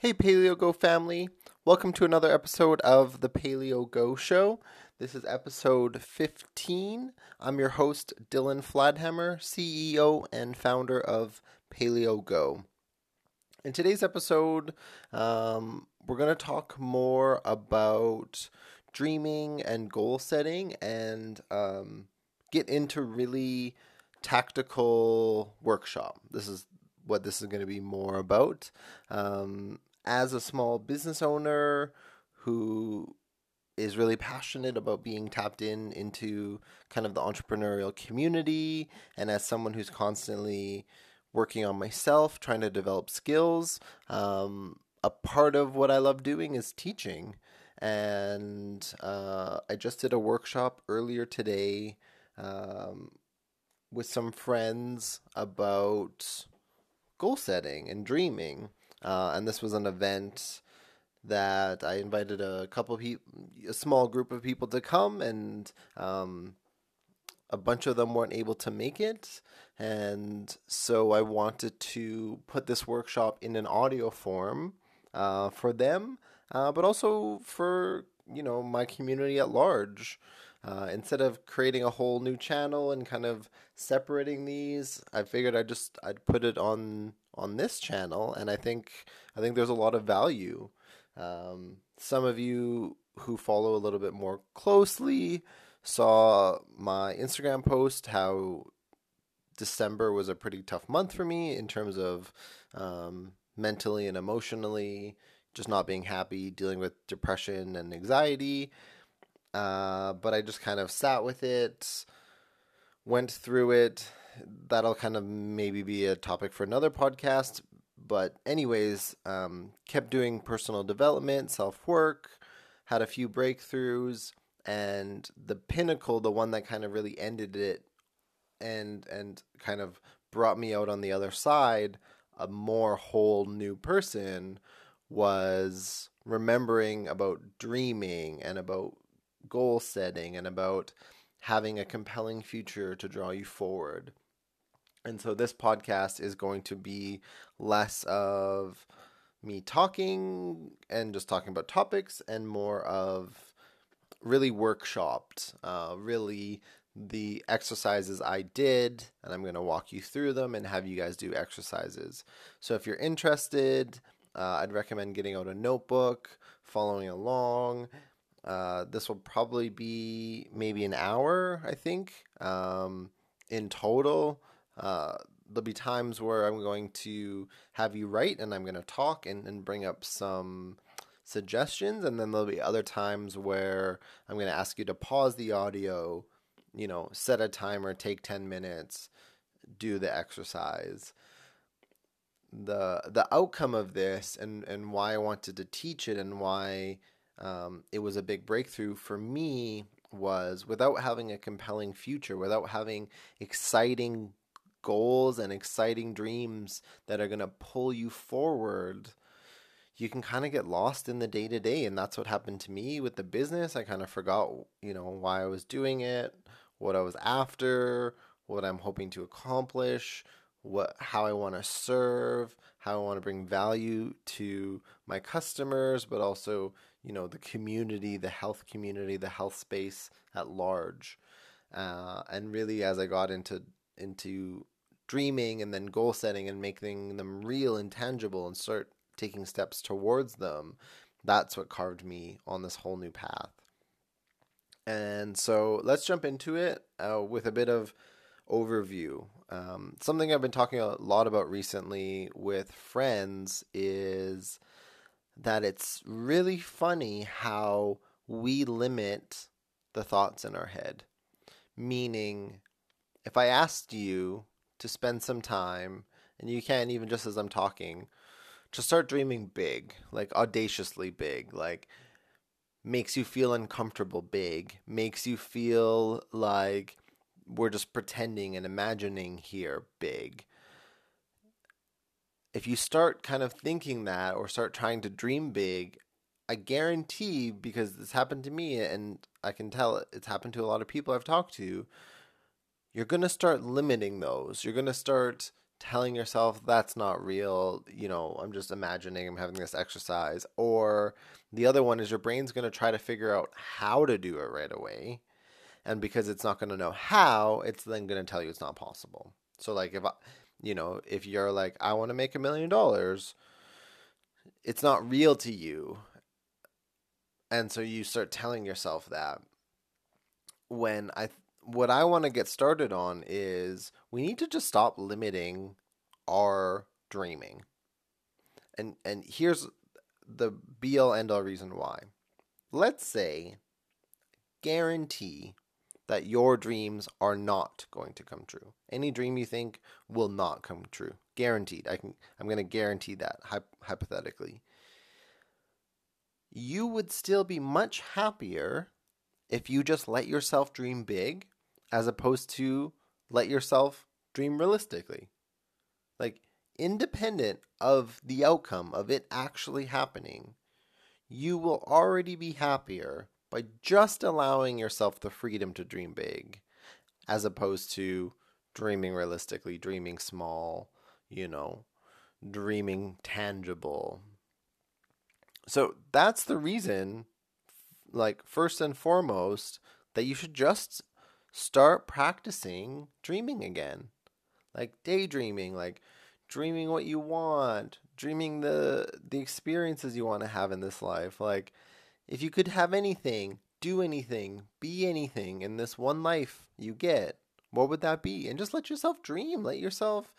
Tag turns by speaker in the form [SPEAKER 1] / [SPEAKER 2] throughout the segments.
[SPEAKER 1] Hey, Paleo Go family. Welcome to another episode of the Paleo Go Show. This is episode 15. I'm your host, Dylan Fladhammer, CEO and founder of Paleo Go. In today's episode, um, we're going to talk more about dreaming and goal setting and um, get into really tactical workshop. This is what this is going to be more about. Um, as a small business owner who is really passionate about being tapped in into kind of the entrepreneurial community and as someone who's constantly working on myself trying to develop skills um, a part of what i love doing is teaching. And uh, i just did a workshop earlier today um, with some friends about goal setting and dreaming uh, and this was an event that I invited a couple people, a small group of people to come, and um, a bunch of them weren't able to make it. And so I wanted to put this workshop in an audio form uh, for them, uh, but also for you know my community at large. Uh, instead of creating a whole new channel and kind of separating these, I figured I just I'd put it on on this channel, and I think I think there's a lot of value. Um, some of you who follow a little bit more closely saw my Instagram post how December was a pretty tough month for me in terms of um, mentally and emotionally, just not being happy, dealing with depression and anxiety. Uh, but I just kind of sat with it, went through it, that'll kind of maybe be a topic for another podcast. But, anyways, um, kept doing personal development, self work, had a few breakthroughs, and the pinnacle, the one that kind of really ended it and and kind of brought me out on the other side, a more whole new person, was remembering about dreaming and about goal setting and about having a compelling future to draw you forward. And so this podcast is going to be less of me talking and just talking about topics and more of really workshopped, uh, really the exercises I did, and I'm going to walk you through them and have you guys do exercises. So if you're interested, uh, I'd recommend getting out a notebook, following along. Uh, this will probably be maybe an hour, I think, um, in total. Uh, there'll be times where I'm going to have you write and I'm going to talk and, and bring up some suggestions. And then there'll be other times where I'm going to ask you to pause the audio, you know, set a timer, take 10 minutes, do the exercise. The, the outcome of this and, and why I wanted to teach it and why um, it was a big breakthrough for me was without having a compelling future, without having exciting goals and exciting dreams that are going to pull you forward, you can kind of get lost in the day to day. And that's what happened to me with the business. I kind of forgot, you know, why I was doing it, what I was after, what I'm hoping to accomplish, what how I want to serve, how I want to bring value to my customers, but also, you know, the community, the health community, the health space at large. Uh, and really, as I got into into dreaming and then goal setting and making them real and tangible and start taking steps towards them, that's what carved me on this whole new path. And so let's jump into it uh, with a bit of overview. Um, something I've been talking a lot about recently with friends is that it's really funny how we limit the thoughts in our head. Meaning, if I asked you to spend some time, and you can even just as I'm talking, to start dreaming big, like audaciously big, like makes you feel uncomfortable big, makes you feel like we're just pretending and imagining here big. If you start kind of thinking that or start trying to dream big, I guarantee because this happened to me and I can tell it's happened to a lot of people I've talked to, you're going to start limiting those. You're going to start telling yourself that's not real, you know, I'm just imagining I'm having this exercise. Or the other one is your brain's going to try to figure out how to do it right away. And because it's not going to know how, it's then going to tell you it's not possible. So, like, if I, you know, if you're like, I want to make a million dollars, it's not real to you. And so you start telling yourself that. When I what I want to get started on is we need to just stop limiting our dreaming. And and here's the be all end all reason why. Let's say guarantee that your dreams are not going to come true. Any dream you think will not come true. Guaranteed. I can I'm going to guarantee that hypothetically. You would still be much happier if you just let yourself dream big as opposed to let yourself dream realistically. Like, independent of the outcome of it actually happening, you will already be happier by just allowing yourself the freedom to dream big, as opposed to dreaming realistically, dreaming small, you know, dreaming tangible. So that's the reason, like, first and foremost, that you should just start practicing dreaming again. Like daydreaming, like dreaming what you want, dreaming the the experiences you want to have in this life. Like if you could have anything, do anything, be anything in this one life you get, what would that be? And just let yourself dream, let yourself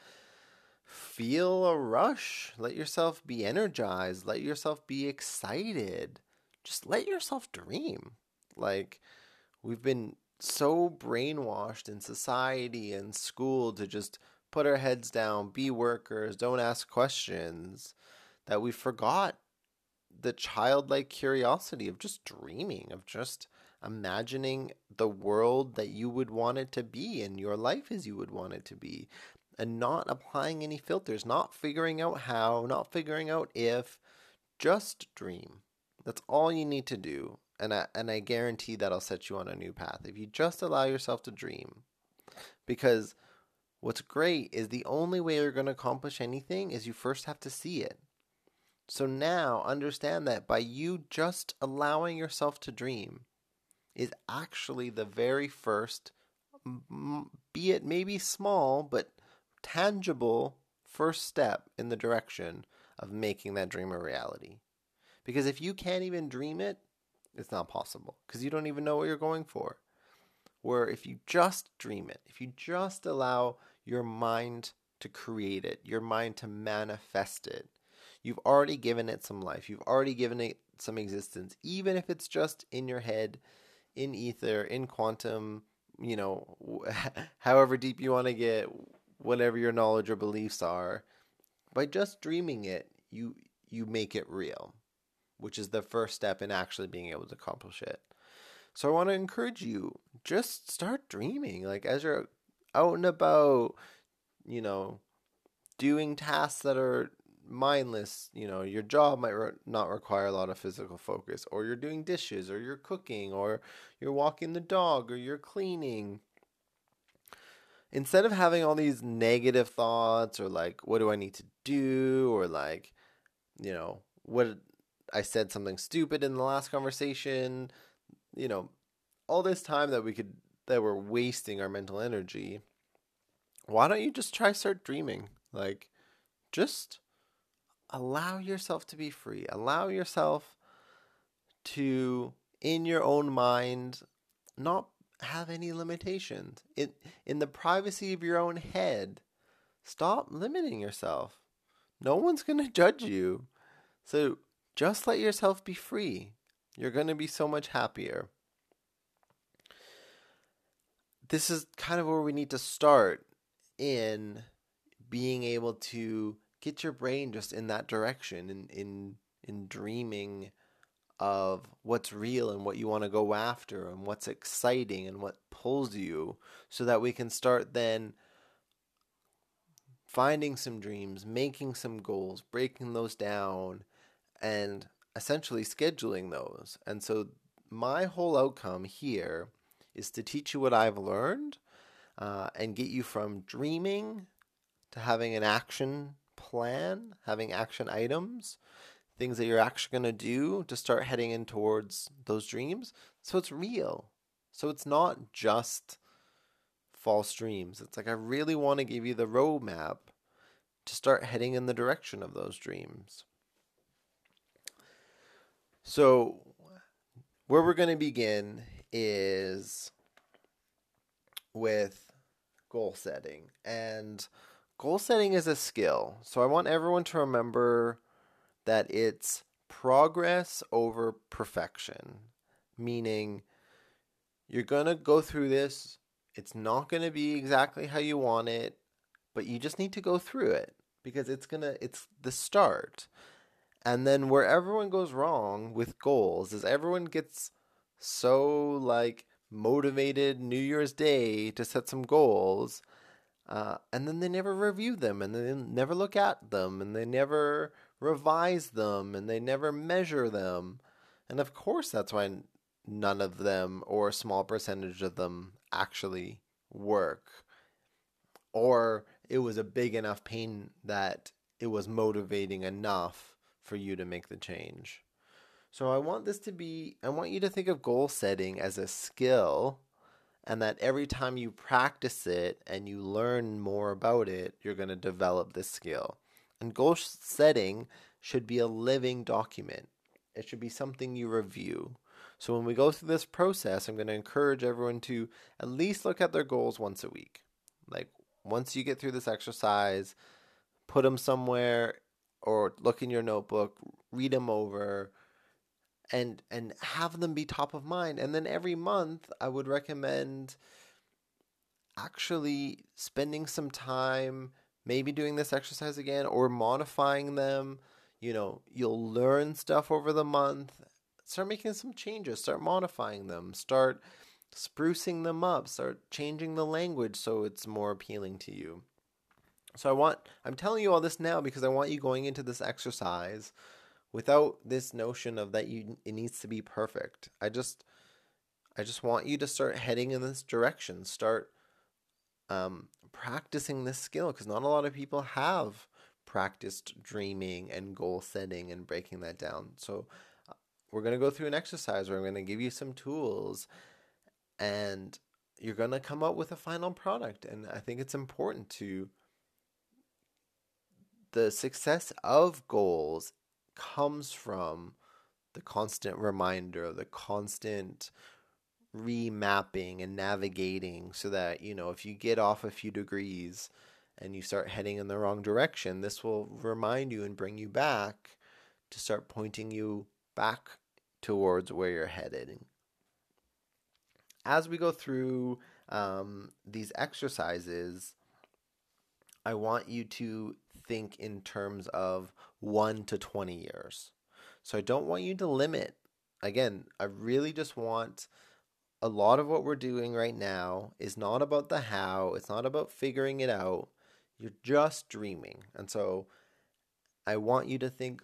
[SPEAKER 1] feel a rush, let yourself be energized, let yourself be excited. Just let yourself dream. Like we've been so brainwashed in society and school to just put our heads down, be workers, don't ask questions, that we forgot the childlike curiosity of just dreaming, of just imagining the world that you would want it to be and your life as you would want it to be, and not applying any filters, not figuring out how, not figuring out if, just dream. That's all you need to do and I and I guarantee that'll set you on a new path if you just allow yourself to dream. Because what's great is the only way you're going to accomplish anything is you first have to see it. So now understand that by you just allowing yourself to dream is actually the very first be it maybe small but tangible first step in the direction of making that dream a reality. Because if you can't even dream it, it's not possible because you don't even know what you're going for. Where if you just dream it, if you just allow your mind to create it, your mind to manifest it, you've already given it some life. You've already given it some existence, even if it's just in your head, in ether, in quantum, you know, however deep you want to get, whatever your knowledge or beliefs are. By just dreaming it, you you make it real which is the first step in actually being able to accomplish it. So I want to encourage you just start dreaming. Like as you're out and about, you know, doing tasks that are mindless, you know, your job might re- not require a lot of physical focus, or you're doing dishes, or you're cooking, or you're walking the dog, or you're cleaning. Instead of having all these negative thoughts, or like, what do I need to do, or like, you know, what I said something stupid in the last conversation, you know, all this time that we could that we're wasting our mental energy. Why don't you just try start dreaming? Like just allow yourself to be free. Allow yourself to in your own mind not have any limitations. In in the privacy of your own head, stop limiting yourself. No one's going to judge you. So just let yourself be free. You're going to be so much happier. This is kind of where we need to start in being able to get your brain just in that direction in in in dreaming of what's real and what you want to go after and what's exciting and what pulls you so that we can start then finding some dreams, making some goals, breaking those down and essentially scheduling those. And so my whole outcome here is to teach you what I've learned uh, and get you from dreaming to having an action plan, having action items, things that you're actually going to do to start heading in towards those dreams. So it's real. So it's not just false dreams. It's like I really want to give you the roadmap to start heading in the direction of those dreams. So, where we're going to begin is with goal setting. And goal setting is a skill. So, I want everyone to remember that it's progress over perfection, meaning you're going to go through this. It's not going to be exactly how you want it, but you just need to go through it because it's going to it's the start. And then where everyone goes wrong with goals is everyone gets so like motivated New Year's Day to set some goals, uh, and then they never review them, and they never look at them, and they never revise them, and they never measure them. And of course, that's why none of them or a small percentage of them actually work. Or it was a big enough pain that it was motivating enough for you to make the change. So I want this to be, I want you to think of goal setting as a skill, and that every time you practice it and you learn more about it, you're going to develop this skill. And goal setting should be a living document, it should be something you review. So when we go through this process, I'm going to encourage everyone to at least look at their goals once a week. Like once you get through this exercise, put them somewhere or look in your notebook, read them over and and have them be top of mind. And then every month I would recommend actually spending some time maybe doing this exercise again or modifying them. You know, you'll learn stuff over the month start making some changes, start modifying them, start sprucing them up, start changing the language so it's more appealing to you. So I want I'm telling you all this now because I want you going into this exercise without this notion of that you it needs to be perfect. I just I just want you to start heading in this direction. Start um, practicing this skill because not a lot of people have practiced dreaming and goal setting and breaking that down. So we're going to go through an exercise where I'm going to give you some tools and you're going to come up with a final product. And I think it's important to the success of goals comes from the constant reminder, the constant remapping and navigating so that, you know, if you get off a few degrees and you start heading in the wrong direction, this will remind you and bring you back to start pointing you back towards where you're headed. As we go through um, these exercises, I want you to think in terms of 1 to 20 years. So I don't want you to limit. Again, I really just want a lot of what we're doing right now is not about the how, it's not about figuring it out. You're just dreaming. And so I want you to think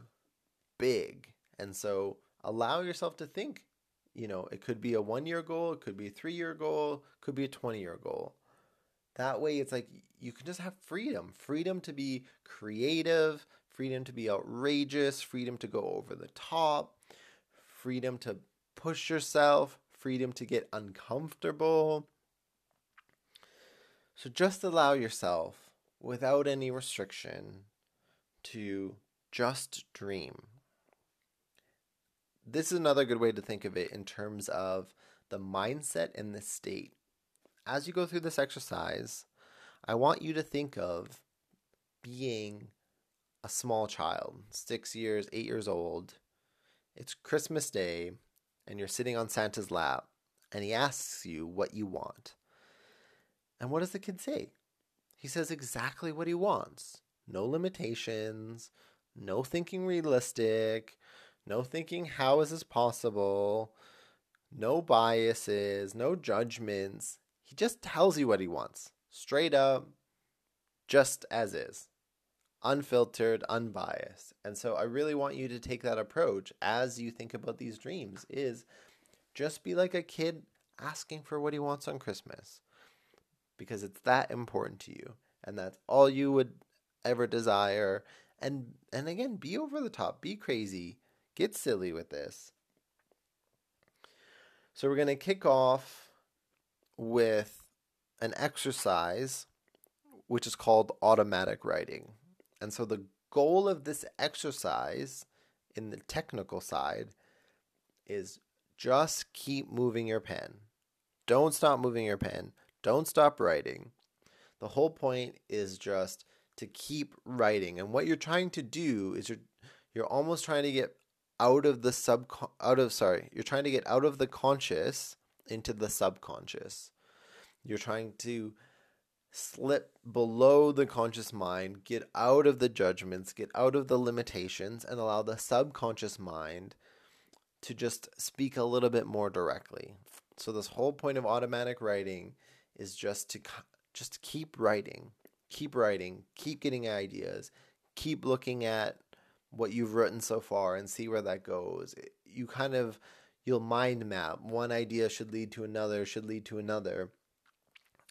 [SPEAKER 1] big. And so allow yourself to think. You know, it could be a one year goal, it could be a three year goal, could be a 20 year goal. That way, it's like you can just have freedom freedom to be creative, freedom to be outrageous, freedom to go over the top, freedom to push yourself, freedom to get uncomfortable. So just allow yourself, without any restriction, to just dream this is another good way to think of it in terms of the mindset and the state. As you go through this exercise, I want you to think of being a small child, six years, eight years old. It's Christmas Day, and you're sitting on Santa's lap, and he asks you what you want. And what does the kid say? He says exactly what he wants. No limitations, no thinking realistic, no thinking, how is this possible? No biases, no judgments. He just tells you what he wants, straight up, just as is, unfiltered, unbiased. And so I really want you to take that approach as you think about these dreams is just be like a kid asking for what he wants on Christmas because it's that important to you. and that's all you would ever desire. And and again, be over the top, be crazy, get silly with this. So we're going to kick off with an exercise which is called automatic writing. And so the goal of this exercise in the technical side is just keep moving your pen. Don't stop moving your pen. Don't stop writing. The whole point is just to keep writing. And what you're trying to do is you're you're almost trying to get out of the sub out of sorry, you're trying to get out of the conscious into the subconscious. You're trying to slip below the conscious mind, get out of the judgments, get out of the limitations, and allow the subconscious mind to just speak a little bit more directly. So this whole point of automatic writing is just to just keep writing, keep writing, keep getting ideas, keep looking at what you've written so far and see where that goes. You kind of you'll mind map. One idea should lead to another, should lead to another.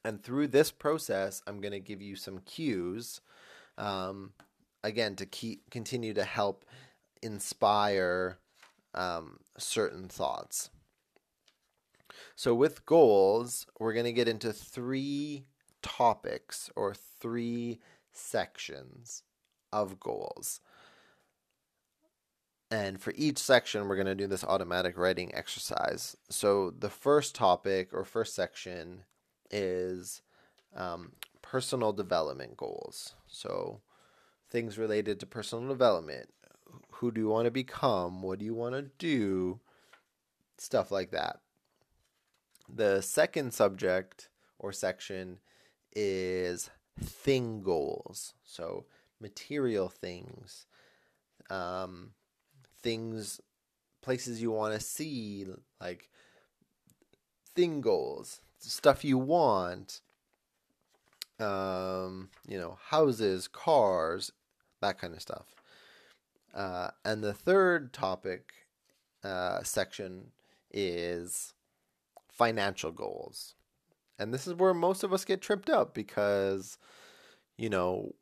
[SPEAKER 1] And through this process, I'm going to give you some cues, um, again, to keep continue to help inspire um, certain thoughts. So, with goals, we're going to get into three topics or three sections of goals. And for each section, we're going to do this automatic writing exercise. So, the first topic or first section is um, personal development goals. So, things related to personal development. Who do you want to become? What do you want to do? Stuff like that. The second subject or section is thing goals. So, material things, um, things, places you want to see, like thing goals, stuff you want, um, you know, houses, cars, that kind of stuff. Uh, and the third topic uh, section is financial goals. And this is where most of us get tripped up because, you know,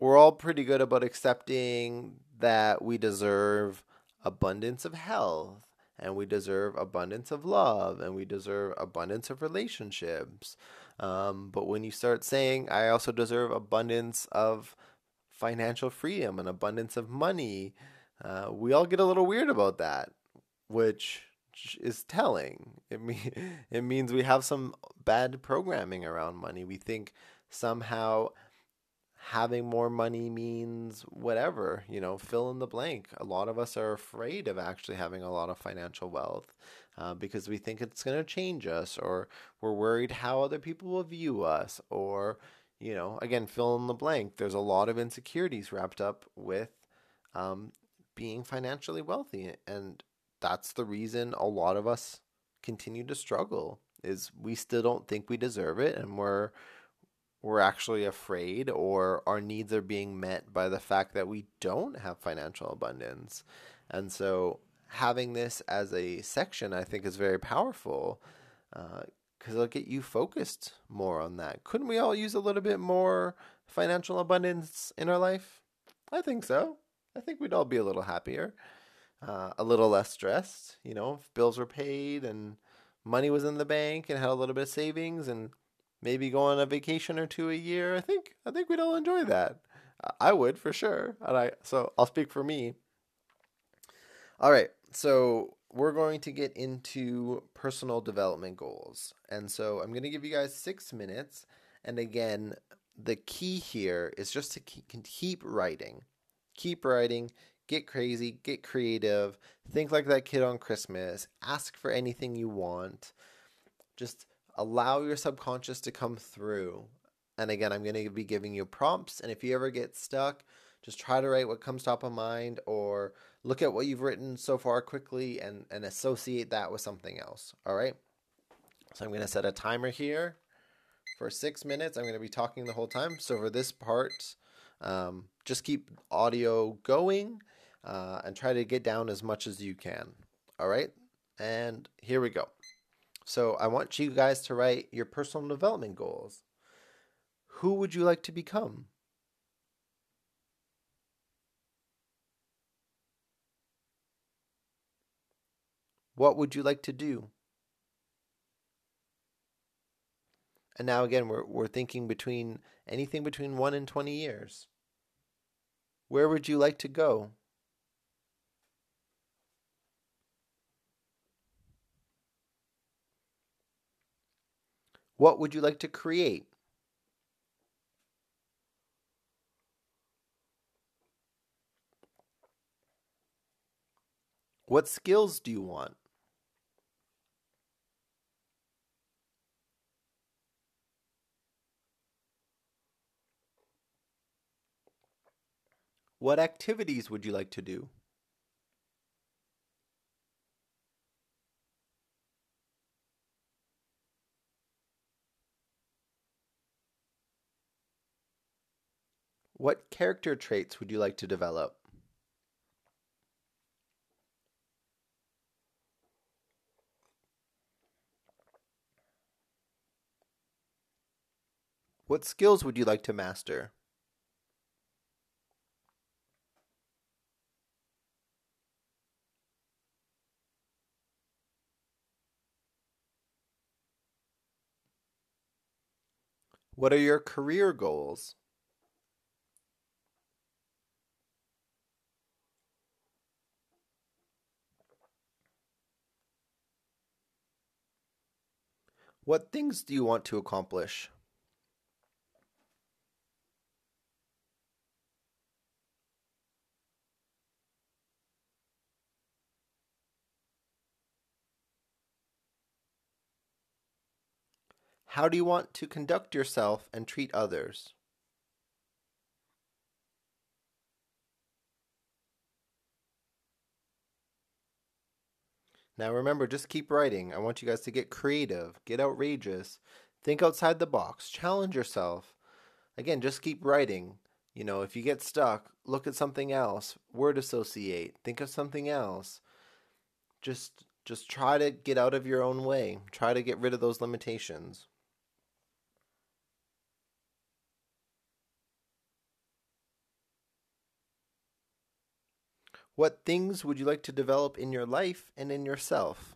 [SPEAKER 1] we're all pretty good about accepting that we deserve abundance of health and we deserve abundance of love and we deserve abundance of relationships. Um, but when you start saying, I also deserve abundance of financial freedom and abundance of money, uh, we all get a little weird about that, which is telling. It mean it means we have some bad programming around money. We think somehow having more money means whatever, you know, fill in the blank. A lot of us are afraid of actually having a lot of financial wealth uh, because we think it's going to change us, or we're worried how other people will view us, or, you know, again, fill in the blank. There's a lot of insecurities wrapped up with um, being financially wealthy. And that's the reason a lot of us continue to struggle is we still don't think we deserve it and we're we're actually afraid or our needs are being met by the fact that we don't have financial abundance. And so having this as a section, I think, is very powerful because uh, it'll get you focused more on that. Couldn't we all use a little bit more financial abundance in our life? I think so. I think we'd all be a little happier, uh, a little less stressed. You know, if bills were paid and money was in the bank and had a little bit of savings and maybe go on a vacation or two a year. I think I think we'd all enjoy that. I would for sure. And I so I'll speak for me. All right. So we're going to get into personal development goals. And so I'm going to give you guys 6 minutes and again the key here is just to keep writing. Keep writing, get crazy, get creative, think like that kid on Christmas, ask for anything you want. Just allow your subconscious to come through. And again, I'm going to be giving you prompts. And if you ever get stuck, just try to write what comes top of mind or look at what you've written so far quickly and, and associate that with something else. All right. So I'm going to set a timer here for six minutes. I'm going to be talking the whole time. So for this part, um, just keep audio going uh, and try to get down as much as you can. All right. And here we go. So I want you guys to write your personal development goals. Who would you like to become? What would you like to do? And now again, we're, we're thinking between anything between 1 and 20 years. Where would you like to go? What would you like to create? What skills do you want? What activities would you like to do? What character traits would you like to develop? What skills would you like to master? What are your career goals? What things do you want to accomplish? How do you want to conduct yourself and treat others? Now remember, just keep writing. I want you guys to get creative, get outrageous, think outside the box, challenge yourself. Again, just keep writing. You know, if you get stuck, look at something else, word associate, think of something else. Just just try to get out of your own way. Try to get rid of those limitations. What things would you like to develop in your life and in yourself?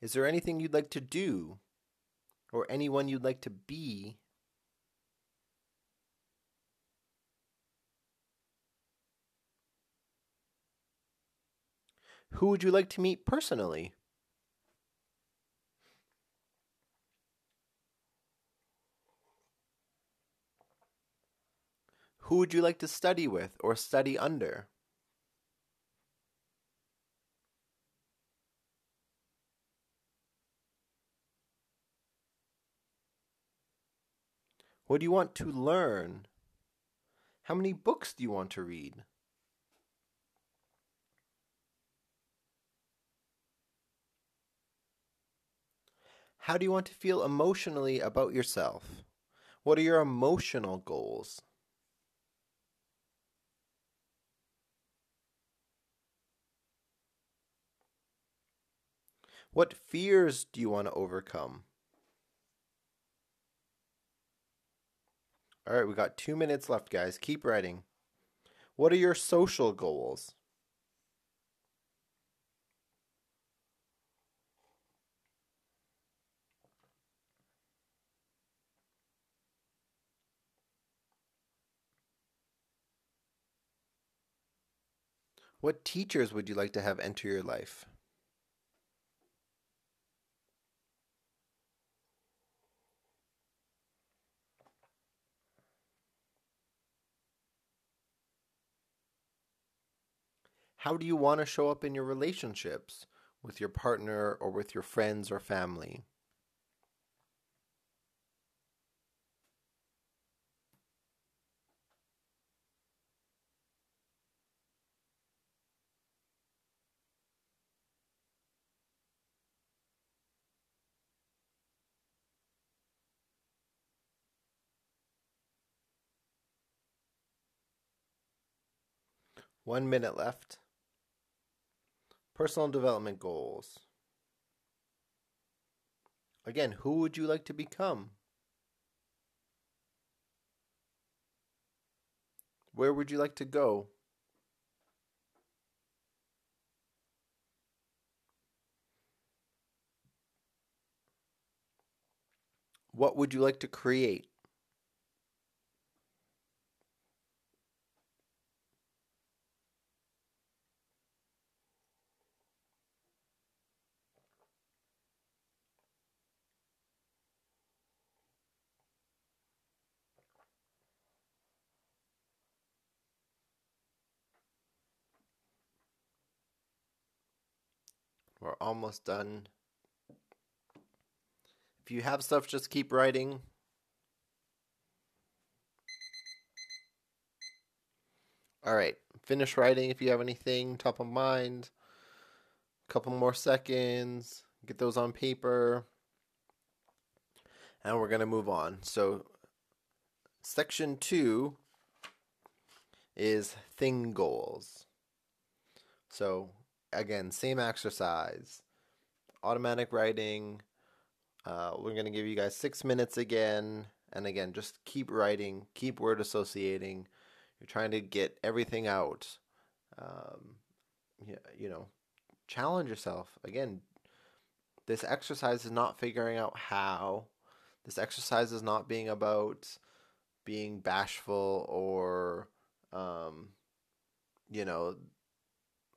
[SPEAKER 1] Is there anything you'd like to do or anyone you'd like to be? Who would you like to meet personally? Who would you like to study with or study under? What do you want to learn? How many books do you want to read? How do you want to feel emotionally about yourself? What are your emotional goals? What fears do you want to overcome? All right, we got two minutes left, guys. Keep writing. What are your social goals? What teachers would you like to have enter your life? How do you want to show up in your relationships with your partner or with your friends or family? One minute left. Personal development goals. Again, who would you like to become? Where would you like to go? What would you like to create? We're almost done. If you have stuff, just keep writing. All right, finish writing if you have anything top of mind. A couple more seconds. Get those on paper. And we're going to move on. So, section two is thing goals. So, again, same exercise, automatic writing. Uh, we're going to give you guys six minutes again. And again, just keep writing, keep word associating. You're trying to get everything out. Um, you, you know, challenge yourself. Again, this exercise is not figuring out how. This exercise is not being about being bashful or, um, you know,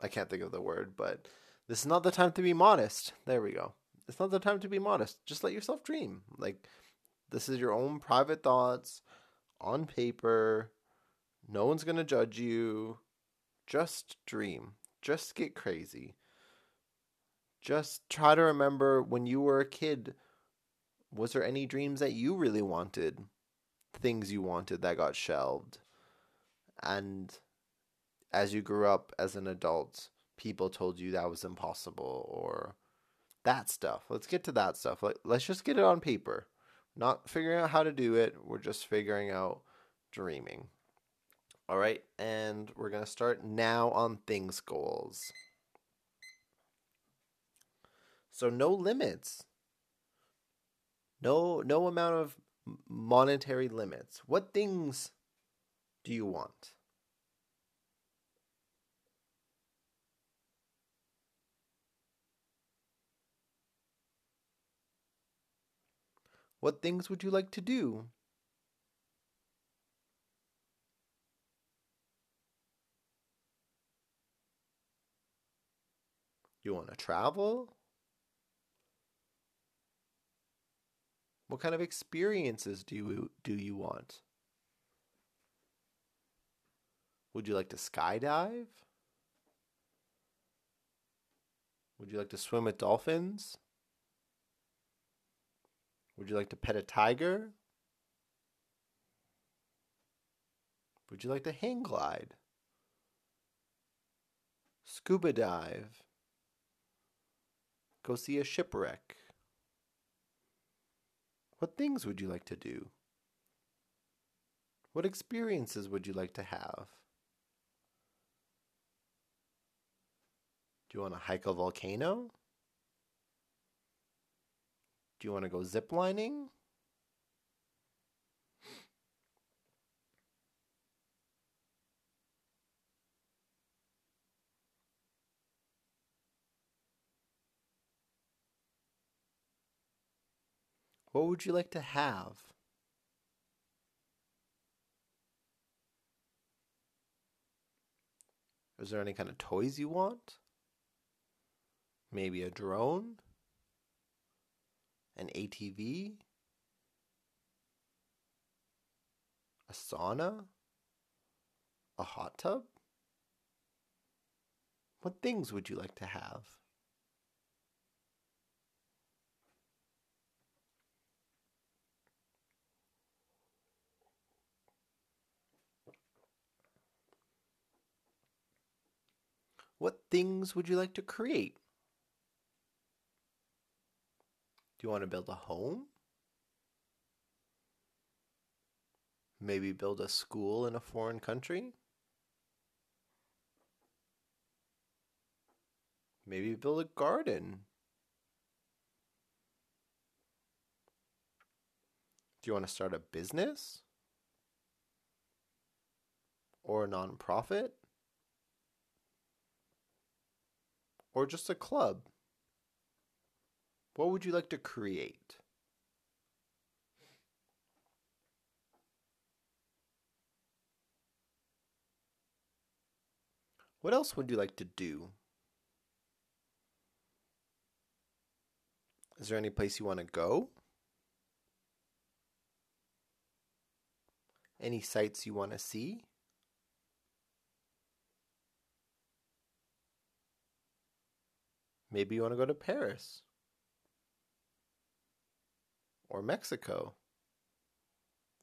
[SPEAKER 1] I can't think of the word, but this is not the time to be modest. There we go. It's not the time to be modest. Just let yourself dream. Like this is your own private thoughts on paper. No one's going to judge you. Just dream. Just get crazy. Just try to remember when you were a kid, was there any dreams that you really wanted? Things you wanted that got shelved? And as you grew up as an adult, people told you that was impossible or that stuff. Let's get to that stuff. Let's just get it on paper. Not figuring out how to do it, we're just figuring out dreaming. All right, and we're going to start now on things goals. So no limits. No no amount of monetary limits. What things do you want? What things would you like to do? You want to travel? What kind of experiences do you do you want? Would you like to skydive? Would you like to swim with dolphins? Would you like to pet a tiger? Would you like to hang glide? Scuba dive? Go see a shipwreck? What things would you like to do? What experiences would you like to have? Do you want to hike a volcano? Do you want to go ziplining? What would you like to have? Is there any kind of toys you want? Maybe a drone? An ATV, a sauna, a hot tub? What things would you like to have? What things would you like to create? Do you want to build a home? Maybe build a school in a foreign country? Maybe build a garden. Do you want to start a business? Or a nonprofit? Or just a club? What would you like to create? What else would you like to do? Is there any place you want to go? Any sights you want to see? Maybe you want to go to Paris or Mexico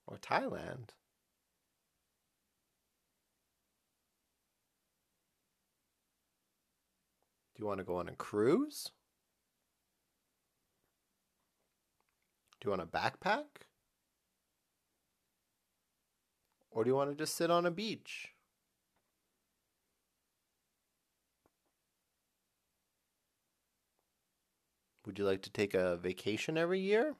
[SPEAKER 1] or Thailand. Do you want to go on a cruise? Do you want a backpack? Or do you want to just sit on a beach? Would you like to take a vacation every year?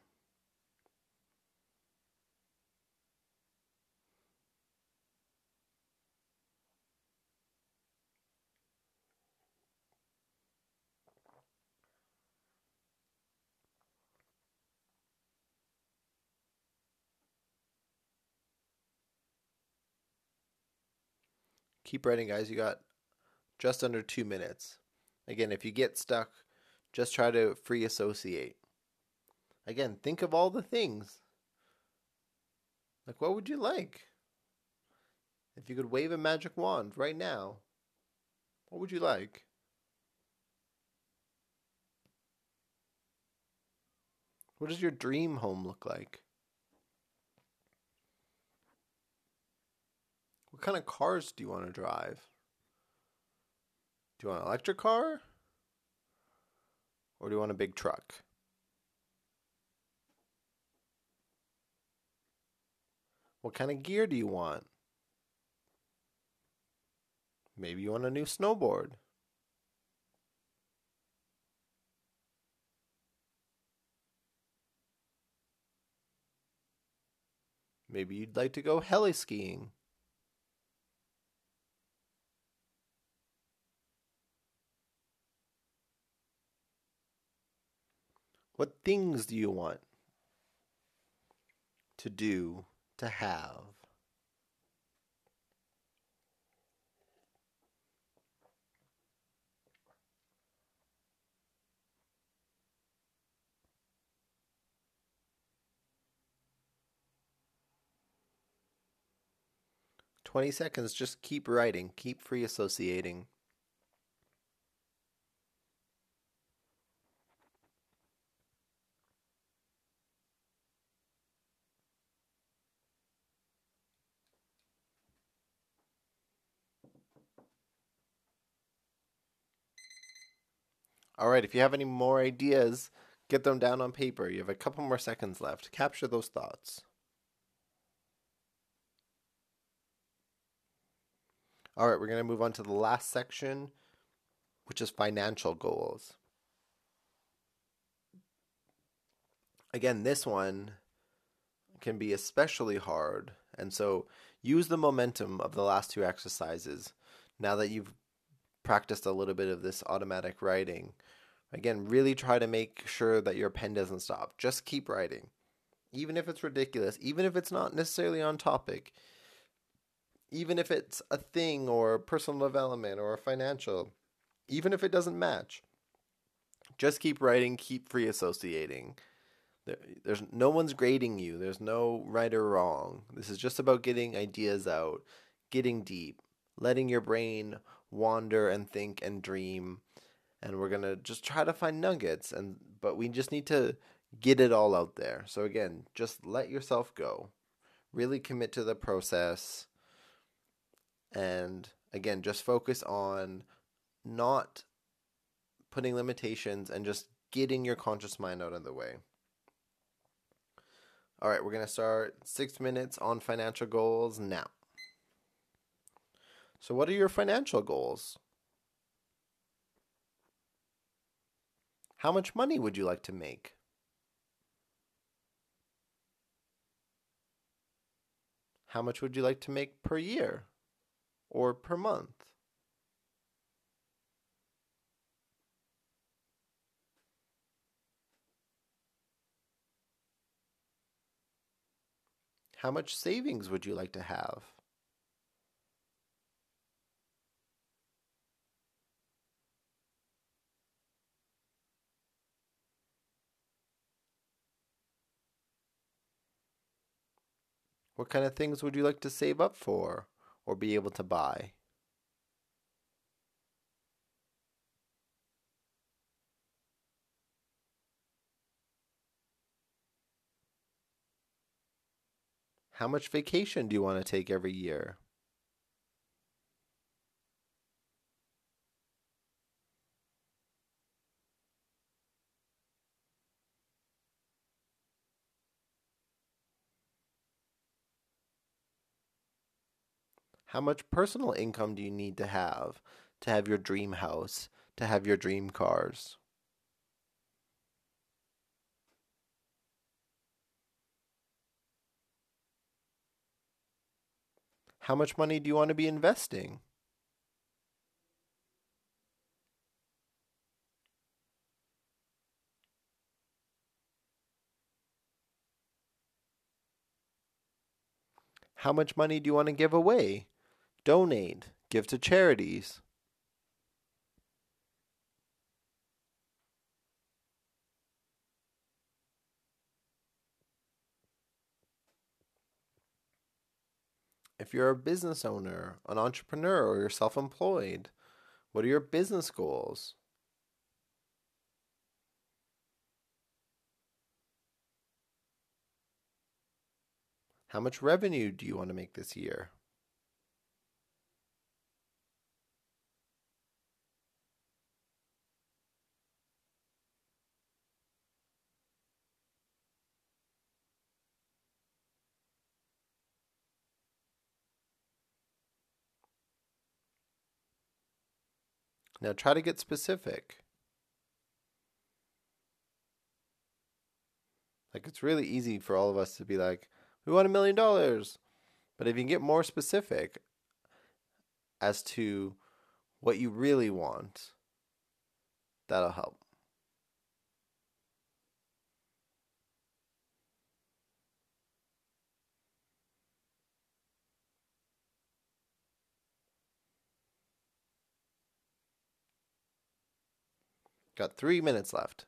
[SPEAKER 1] Keep writing, guys. You got just under two minutes. Again, if you get stuck, just try to free associate. Again, think of all the things. Like, what would you like? If you could wave a magic wand right now, what would you like? What does your dream home look like? What kind of cars do you want to drive? Do you want an electric car? Or do you want a big truck? What kind of gear do you want? Maybe you want a new snowboard. Maybe you'd like to go heli skiing. What things do you want to do, to have? Twenty seconds, just keep writing, keep free associating. All right, if you have any more ideas, get them down on paper. You have a couple more seconds left. Capture those thoughts. All right, we're going to move on to the last section, which is financial goals. Again, this one can be especially hard, and so use the momentum of the last two exercises now that you've practiced a little bit of this automatic writing. Again, really try to make sure that your pen doesn't stop. Just keep writing. Even if it's ridiculous, even if it's not necessarily on topic, even if it's a thing or personal development or financial, even if it doesn't match, just keep writing, keep free associating. there's no one's grading you. There's no right or wrong. This is just about getting ideas out, getting deep, letting your brain wander and think and dream and we're going to just try to find nuggets and but we just need to get it all out there. So again, just let yourself go. Really commit to the process and again, just focus on not putting limitations and just getting your conscious mind out of the way. All right, we're going to start 6 minutes on financial goals now. So, what are your financial goals? How much money would you like to make? How much would you like to make per year or per month? How much savings would you like to have? What kind of things would you like to save up for or be able to buy? How much vacation do you want to take every year? How much personal income do you need to have to have your dream house, to have your dream cars? How much money do you want to be investing? How much money do you want to give away? Donate, give to charities. If you're a business owner, an entrepreneur, or you're self employed, what are your business goals? How much revenue do you want to make this year? Now try to get specific. Like it's really easy for all of us to be like, we want a million dollars. But if you can get more specific as to what you really want, that'll help. Got three minutes left.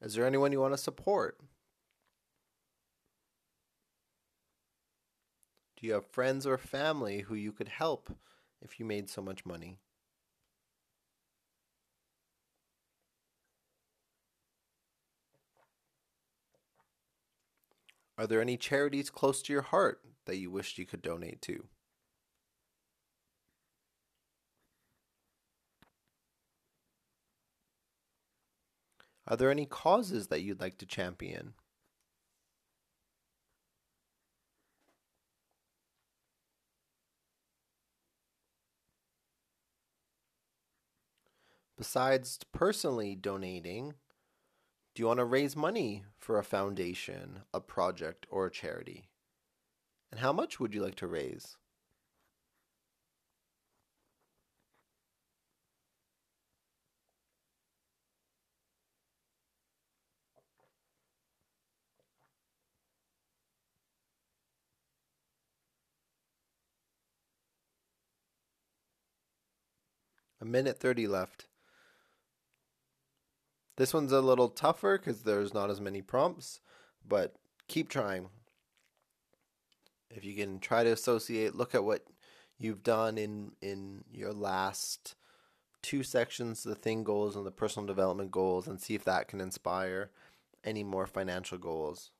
[SPEAKER 1] Is there anyone you want to support? Do you have friends or family who you could help if you made so much money? Are there any charities close to your heart that you wished you could donate to? Are there any causes that you'd like to champion? Besides personally donating, do you want to raise money for a foundation, a project, or a charity? And how much would you like to raise? A minute 30 left. This one's a little tougher because there's not as many prompts, but keep trying. If you can try to associate, look at what you've done in in your last two sections, the thing goals and the personal development goals, and see if that can inspire any more financial goals.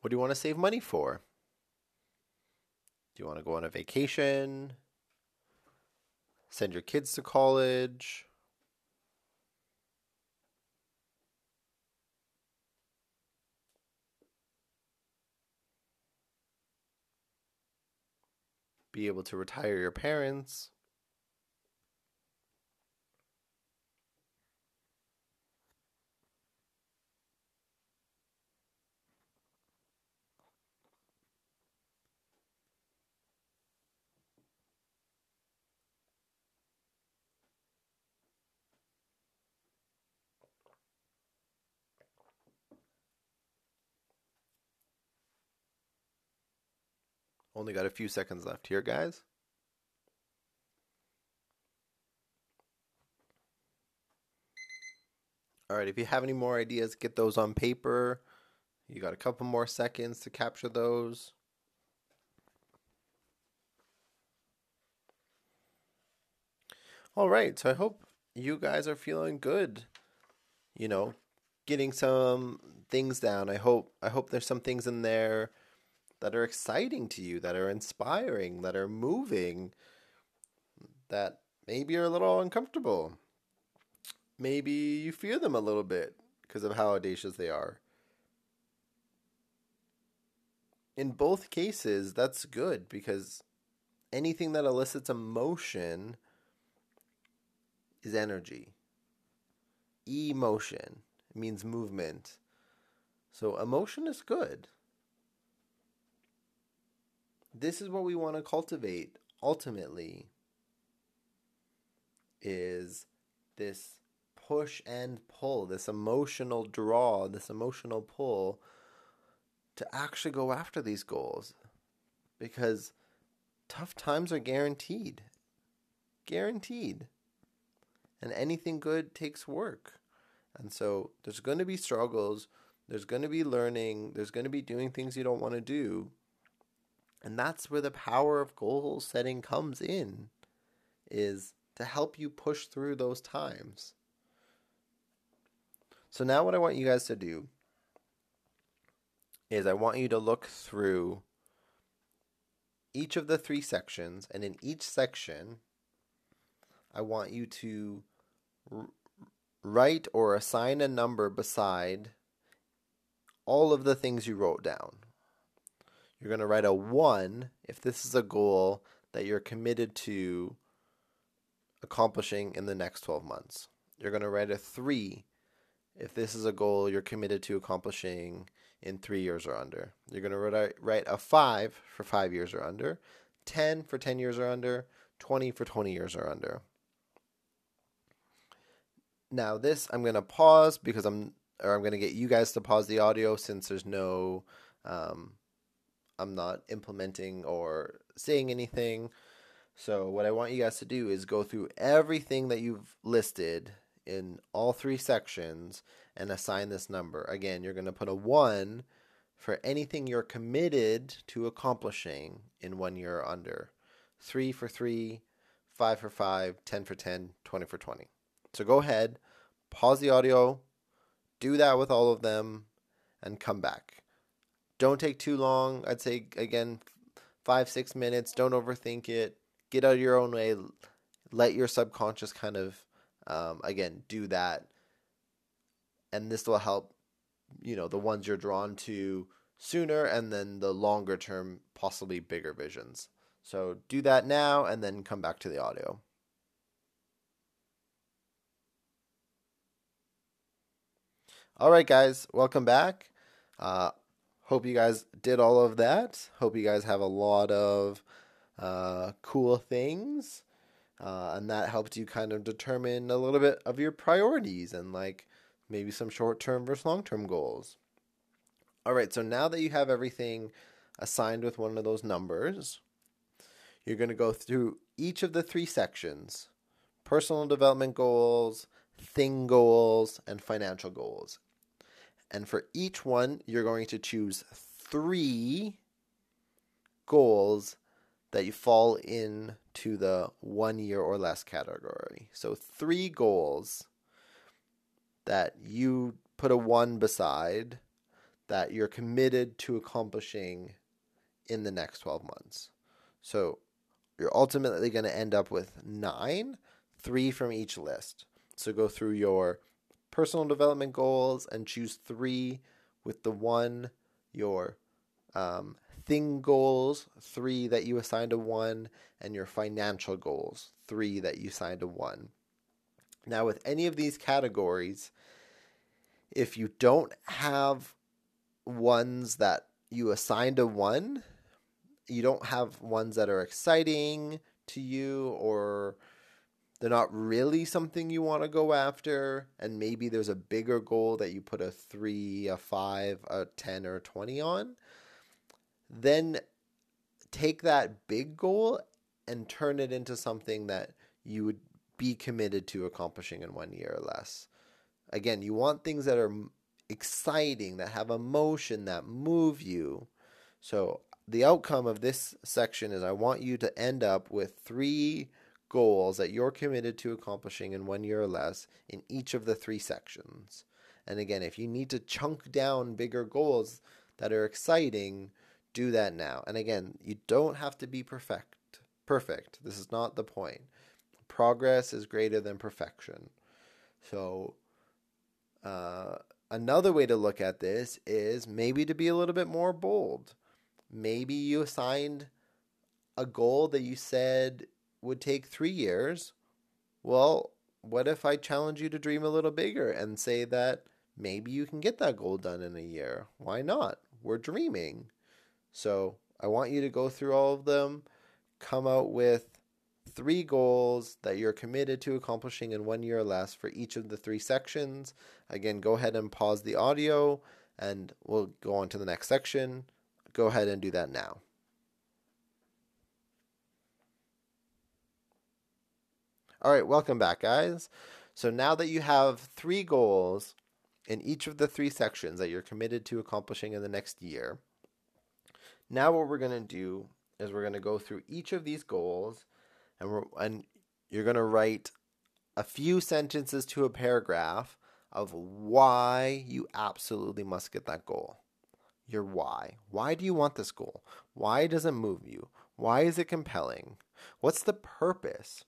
[SPEAKER 1] What do you want to save money for? Do you want to go on a vacation? Send your kids to college? Be able to retire your parents? Only got a few seconds left here, guys. All right, if you have any more ideas, get those on paper. You got a couple more seconds to capture those. All right, so I hope you guys are feeling good. You know, getting some things down. I hope I hope there's some things in there that are exciting to you, that are inspiring, that are moving, that maybe are a little uncomfortable. Maybe you fear them a little bit because of how audacious they are. In both cases, that's good because anything that elicits emotion is energy. Emotion means movement. So emotion is good this is what we want to cultivate ultimately is this push and pull, this emotional draw, this emotional pull to actually go after these goals because tough times are guaranteed. Guaranteed. And anything good takes work. And so there's going to be struggles, there's going to be learning, there's going to be doing things you don't want to do. And that's where the power of goal setting comes in is to help you push through those times. So now what I want you guys to do is I want you to look through each of the three sections and in each section I want you to r- write or assign a number beside all of the things you wrote down. You're going to write a 1 if this is a goal that you're committed to accomplishing in the next 12 months. You're going to write a 3 if this is a goal you're committed to accomplishing in 3 years or under. You're going to write a 5 for 5 years or under, 10 for 10 years or under, 20 for 20 years or under. Now this I'm going to pause because I'm or I'm going to get you guys to pause the audio since there's no um, I'm not implementing or saying anything. So, what I want you guys to do is go through everything that you've listed in all three sections and assign this number. Again, you're going to put a 1 for anything you're committed to accomplishing in one year or under. 3 for 3, 5 for 5, 10 for 10, 20 for 20. So go ahead, pause the audio, do that with all of them, and come back. Don't take too long. I'd say again, five six minutes. Don't overthink it. Get out of your own way. Let your subconscious kind of um, again do that, and this will help. You know the ones you're drawn to sooner, and then the longer term, possibly bigger visions. So do that now, and then come back to the audio. All right, guys, welcome back. Uh, hope you guys did all of that. Hope you guys have a lot of uh, cool things. Uh, and that helped you kind of determine a little bit of your priorities and like maybe some short term versus long term goals. All right, so now that you have everything assigned with one of those numbers, you're going to go through each of the three sections personal development goals, thing goals, and financial goals. And for each one, you're going to choose three goals that you fall into the one year or less category. So, three goals that you put a one beside that you're committed to accomplishing in the next 12 months. So you're ultimately going to end up with nine, three from each list. So go through your personal development goals and choose three with the one, your um, thing goals, three that you assigned to one, and your financial goals, three that you assign to one. Now, with any of these categories, if you don't have ones that you assigned to one, you don't have ones that are exciting to you or they're not really something you want to go after and maybe there's a bigger goal that you put a 3 a 5 a 10 or a 20 on then take that big goal and turn it into something that you would be committed to accomplishing in one year or less. Again you want things that are exciting that have emotion that move you. So the outcome of this section is I want you to end up with three goals that you're committed to accomplishing in one year or less in each of the three sections. And again, if you need to chunk down bigger goals that are exciting, do that now. And again, you don't have to be perfect. Perfect. This is not the point. Progress is greater than perfection. So, uh, another way to look at this is maybe to be a little bit more bold maybe you assigned a goal that you said would take three years. Well, what if I challenge you to dream a little bigger and say that maybe you can get that goal done in a year? Why not? We're dreaming. So I want you to go through all of them, come out with three goals that you're committed to accomplishing in one year or less for each of the three sections. Again, go ahead and pause the audio and we'll go on to the next section go ahead and do that now. All right, welcome back, guys. So now that you have three goals in each of the three sections that you're committed to accomplishing in the next year, now what we're going to do is we're going to go through each of these goals and we're, and you're going to write a few sentences to a paragraph of why you absolutely must get that goal your why. Why do you want this goal? Why does it move you? Why is it compelling? What's the purpose?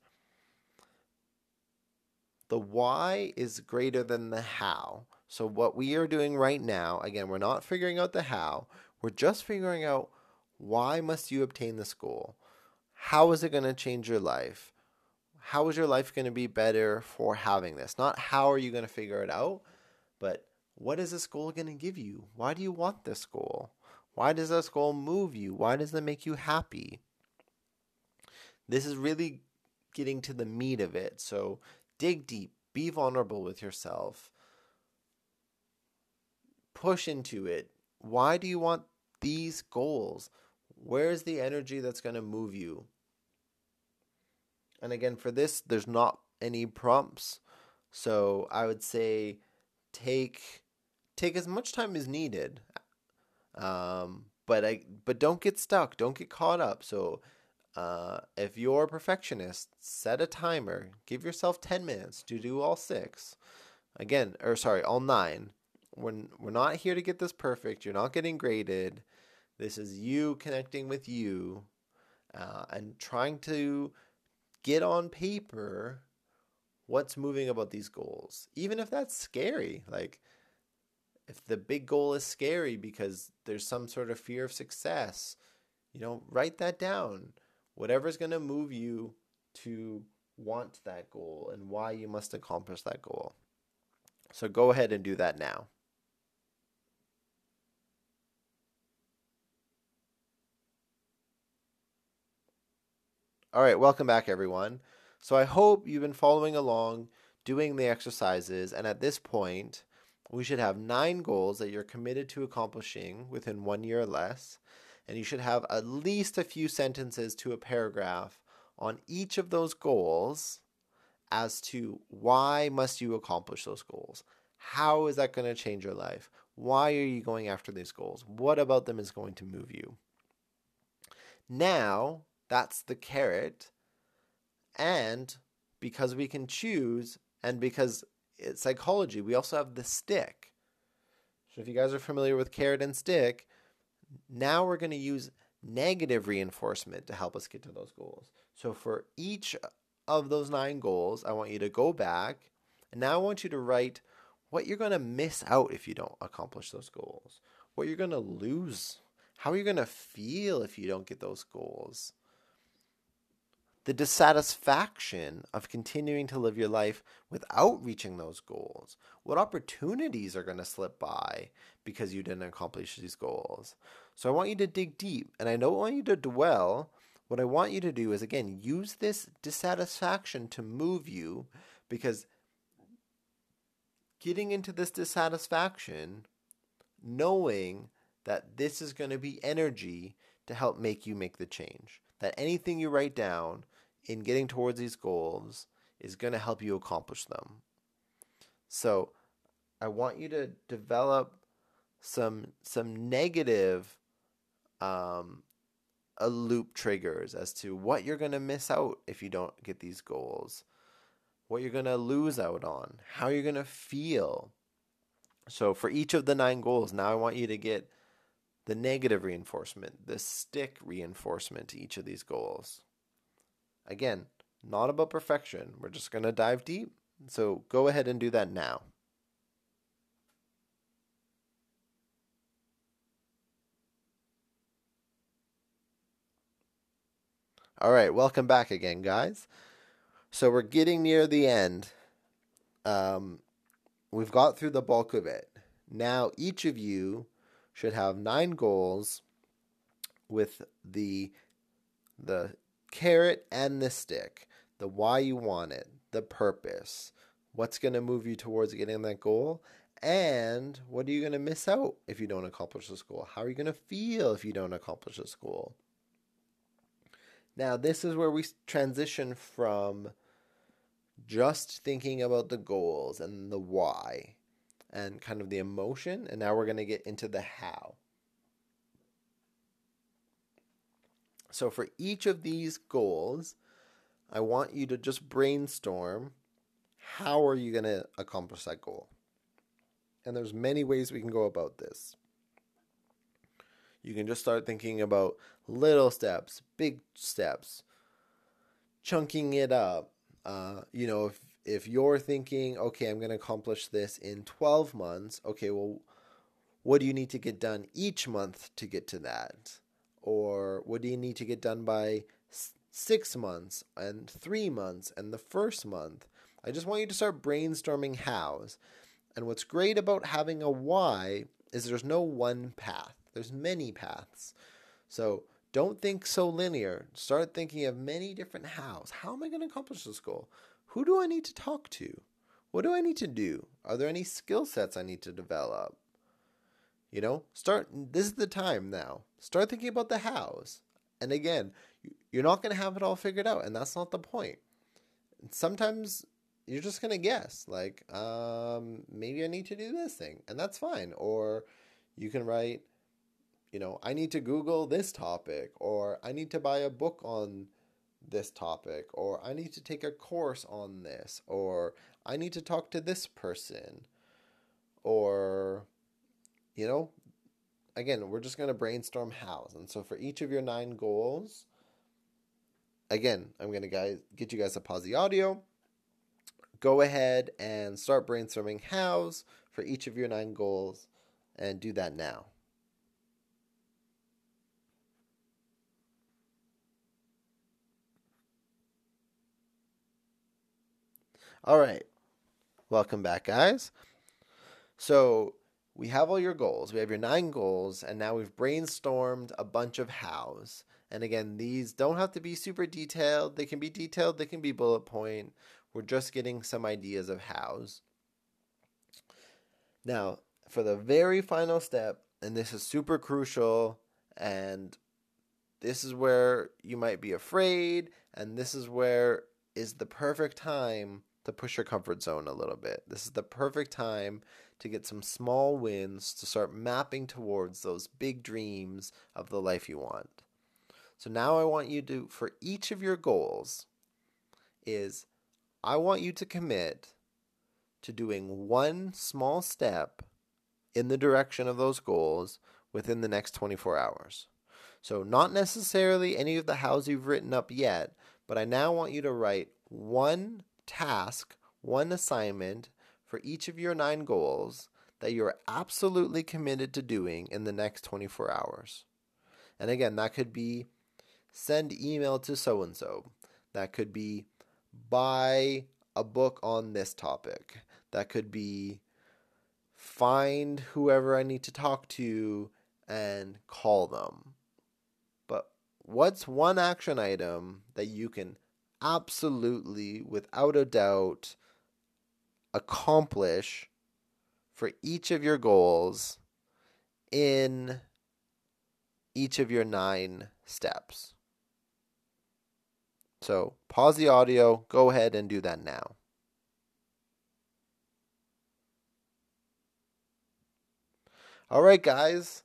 [SPEAKER 1] The why is greater than the how. So, what we are doing right now, again, we're not figuring out the how, we're just figuring out why must you obtain this goal? How is it going to change your life? How is your life going to be better for having this? Not how are you going to figure it out, but what is this goal going to give you? Why do you want this goal? Why does this goal move you? Why does it make you happy? This is really getting to the meat of it. So dig deep, be vulnerable with yourself, push into it. Why do you want these goals? Where's the energy that's going to move you? And again, for this, there's not any prompts. So I would say take take as much time as needed. Um, but I but don't get stuck. Don't get caught up. So uh, if you're a perfectionist, set a timer. Give yourself ten minutes to do all six. Again, or sorry, all nine. We're we're not here to get this perfect. You're not getting graded. This is you connecting with you, uh, and trying to get on paper what's moving about these goals, even if that's scary. Like if the big goal is scary because there's some sort of fear of success, you know, write that down. Whatever's going to move you to want that goal and why you must accomplish that goal. So go ahead and do that now. All right, welcome back, everyone. So I hope you've been following along, doing the exercises, and at this point, we should have nine goals that you're committed to accomplishing within one year or less. And you should have at least a few sentences to a paragraph on each of those goals as to why must you accomplish those goals? How is that going to change your life? Why are you going after these goals? What about them is going to move you? Now, that's the carrot. And because we can choose, and because psychology, we also have the stick. So if you guys are familiar with carrot and stick, now we're going to use negative reinforcement to help us get to those goals. So for each of those nine goals, I want you to go back and now I want you to write what you're going to miss out if you don't accomplish those goals, what you're going to lose, how you're you going to feel if you don't get those goals. The dissatisfaction of continuing to live your life without reaching those goals. What opportunities are going to slip by because you didn't accomplish these goals? So I want you to dig deep, and I don't want you to dwell. What I want you to do is, again, use this dissatisfaction to move you because getting into this dissatisfaction, knowing that this is going to be energy to help make you make the change. That anything you write down in getting towards these goals is going to help you accomplish them. So, I want you to develop some some negative um, a loop triggers as to what you're going to miss out if you don't get these goals, what you're going to lose out on, how you're going to feel. So, for each of the nine goals, now I want you to get the negative reinforcement, the stick reinforcement to each of these goals. Again, not about perfection. We're just going to dive deep. So, go ahead and do that now. All right, welcome back again, guys. So we're getting near the end. Um, we've got through the bulk of it. Now, each of you should have nine goals with the the carrot and the stick, the why you want it, the purpose, what's going to move you towards getting that goal, and what are you going to miss out if you don't accomplish this goal? How are you going to feel if you don't accomplish this goal? Now, this is where we transition from just thinking about the goals and the why and kind of the emotion, and now we're going to get into the how. So, for each of these goals, I want you to just brainstorm how are you going to accomplish that goal? And there's many ways we can go about this. You can just start thinking about little steps, big steps, chunking it up. Uh, you know, if if you're thinking, okay, I'm going to accomplish this in 12 months, okay, well, what do you need to get done each month to get to that? Or what do you need to get done by six months and three months and the first month? I just want you to start brainstorming hows. And what's great about having a why is there's no one path. There's many paths. So don't think so linear. Start thinking of many different hows. How am I going to accomplish this goal? Who do I need to talk to? What do I need to do? Are there any skill sets I need to develop? You know, start. This is the time now. Start thinking about the hows. And again, you're not going to have it all figured out, and that's not the point. Sometimes you're just going to guess, like, um, maybe I need to do this thing, and that's fine. Or you can write, you know, I need to Google this topic, or I need to buy a book on this topic, or I need to take a course on this, or I need to talk to this person, or, you know, again, we're just going to brainstorm hows. And so for each of your nine goals, again, I'm going to guys get you guys to pause the audio. Go ahead and start brainstorming hows for each of your nine goals and do that now. All right. Welcome back, guys. So we have all your goals. We have your nine goals, and now we've brainstormed a bunch of hows. And again, these don't have to be super detailed. They can be detailed, they can be bullet point. We're just getting some ideas of hows. Now, for the very final step, and this is super crucial, and this is where you might be afraid, and this is where is the perfect time to push your comfort zone a little bit. This is the perfect time to get some small wins to start mapping towards those big dreams of the life you want. So now I want you to for each of your goals is I want you to commit to doing one small step in the direction of those goals within the next 24 hours. So, not necessarily any of the hows you've written up yet, but I now want you to write one task, one assignment for each of your nine goals that you're absolutely committed to doing in the next 24 hours. And again, that could be send email to so and so. That could be buy a book on this topic. That could be find whoever I need to talk to and call them. But what's one action item that you can absolutely, without a doubt, accomplish for each of your goals in each of your nine steps? So pause the audio, go ahead and do that now. All right, guys.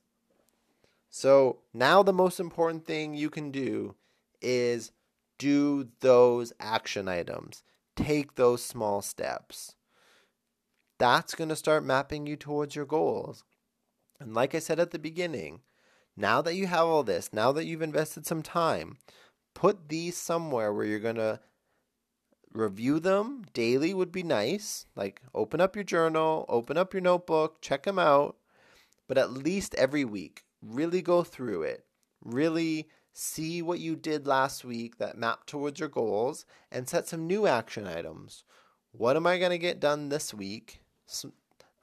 [SPEAKER 1] So now the most important thing you can do is do those action items. Take those small steps. That's going to start mapping you towards your goals. And like I said at the beginning, now that you have all this, now that you've invested some time, put these somewhere where you're going to review them daily would be nice. Like open up your journal, open up your notebook, check them out, but at least every week, really go through it. Really see what you did last week that mapped towards your goals and set some new action items. What am I going to get done this week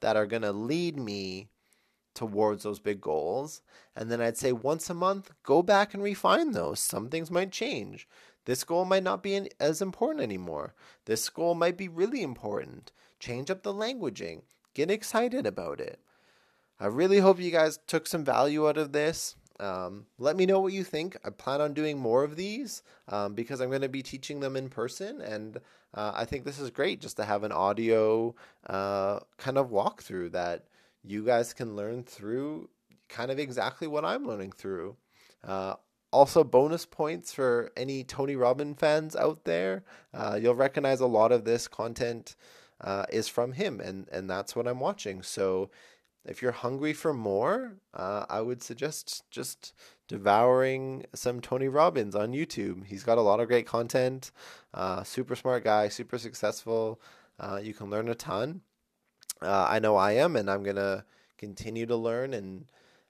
[SPEAKER 1] that are going to lead me towards those big goals. And then I'd say once a month, go back and refine those. Some things might change. This goal might not be as important anymore. This goal might be really important. Change up the languaging. Get excited about it. I really hope you guys took some value out of this. Um, let me know what you think. I plan on doing more of these um, because I'm going to be teaching them in person, and uh, I think this is great just to have an audio uh, kind of walkthrough that you guys can learn through kind of exactly what I'm learning through. Uh, also, bonus points for any Tony Robbins fans out there. Uh, you'll recognize a lot of this content uh, is from him, and, and that's what I'm watching. So, if you're hungry for more, uh, I would suggest just devouring some Tony Robbins on YouTube. He's got a lot of great content. Uh, super smart guy, super successful. Uh, you can learn a ton uh, I know I am, and I'm gonna continue to learn and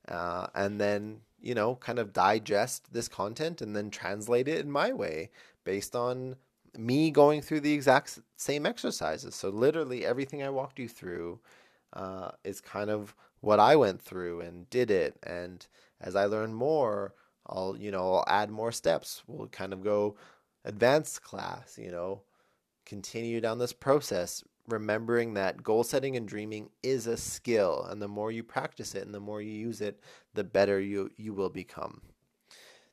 [SPEAKER 1] uh, and then you know kind of digest this content and then translate it in my way based on me going through the exact same exercises. So literally everything I walked you through uh, is kind of what I went through and did it. And as I learn more, I'll you know I'll add more steps. We'll kind of go advanced class. You know, continue down this process remembering that goal setting and dreaming is a skill and the more you practice it and the more you use it the better you you will become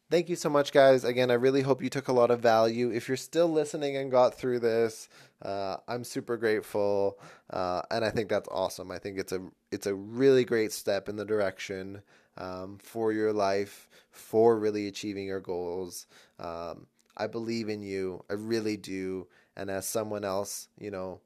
[SPEAKER 1] thank you so much guys. Again i really hope you took a lot of value. If you're still listening and got through this uh, i'm super grateful uh, and i think that's awesome. I think it's a it's a really great step in the direction um, for your life for really achieving your goals. Um, i believe in you. I really do. And as someone else you know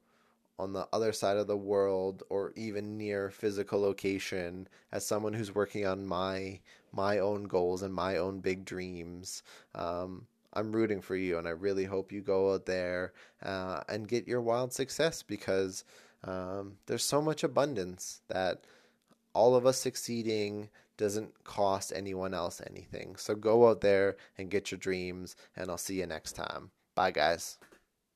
[SPEAKER 1] on the other side of the world or even near physical location as someone who's working on my my own goals and my own big dreams. Um, i'm rooting for you and i really hope you go out there uh, and get your wild success because um, there's so much abundance that all of us succeeding doesn't cost anyone else anything. So go out there and get your dreams and i'll see you next time. Bye guys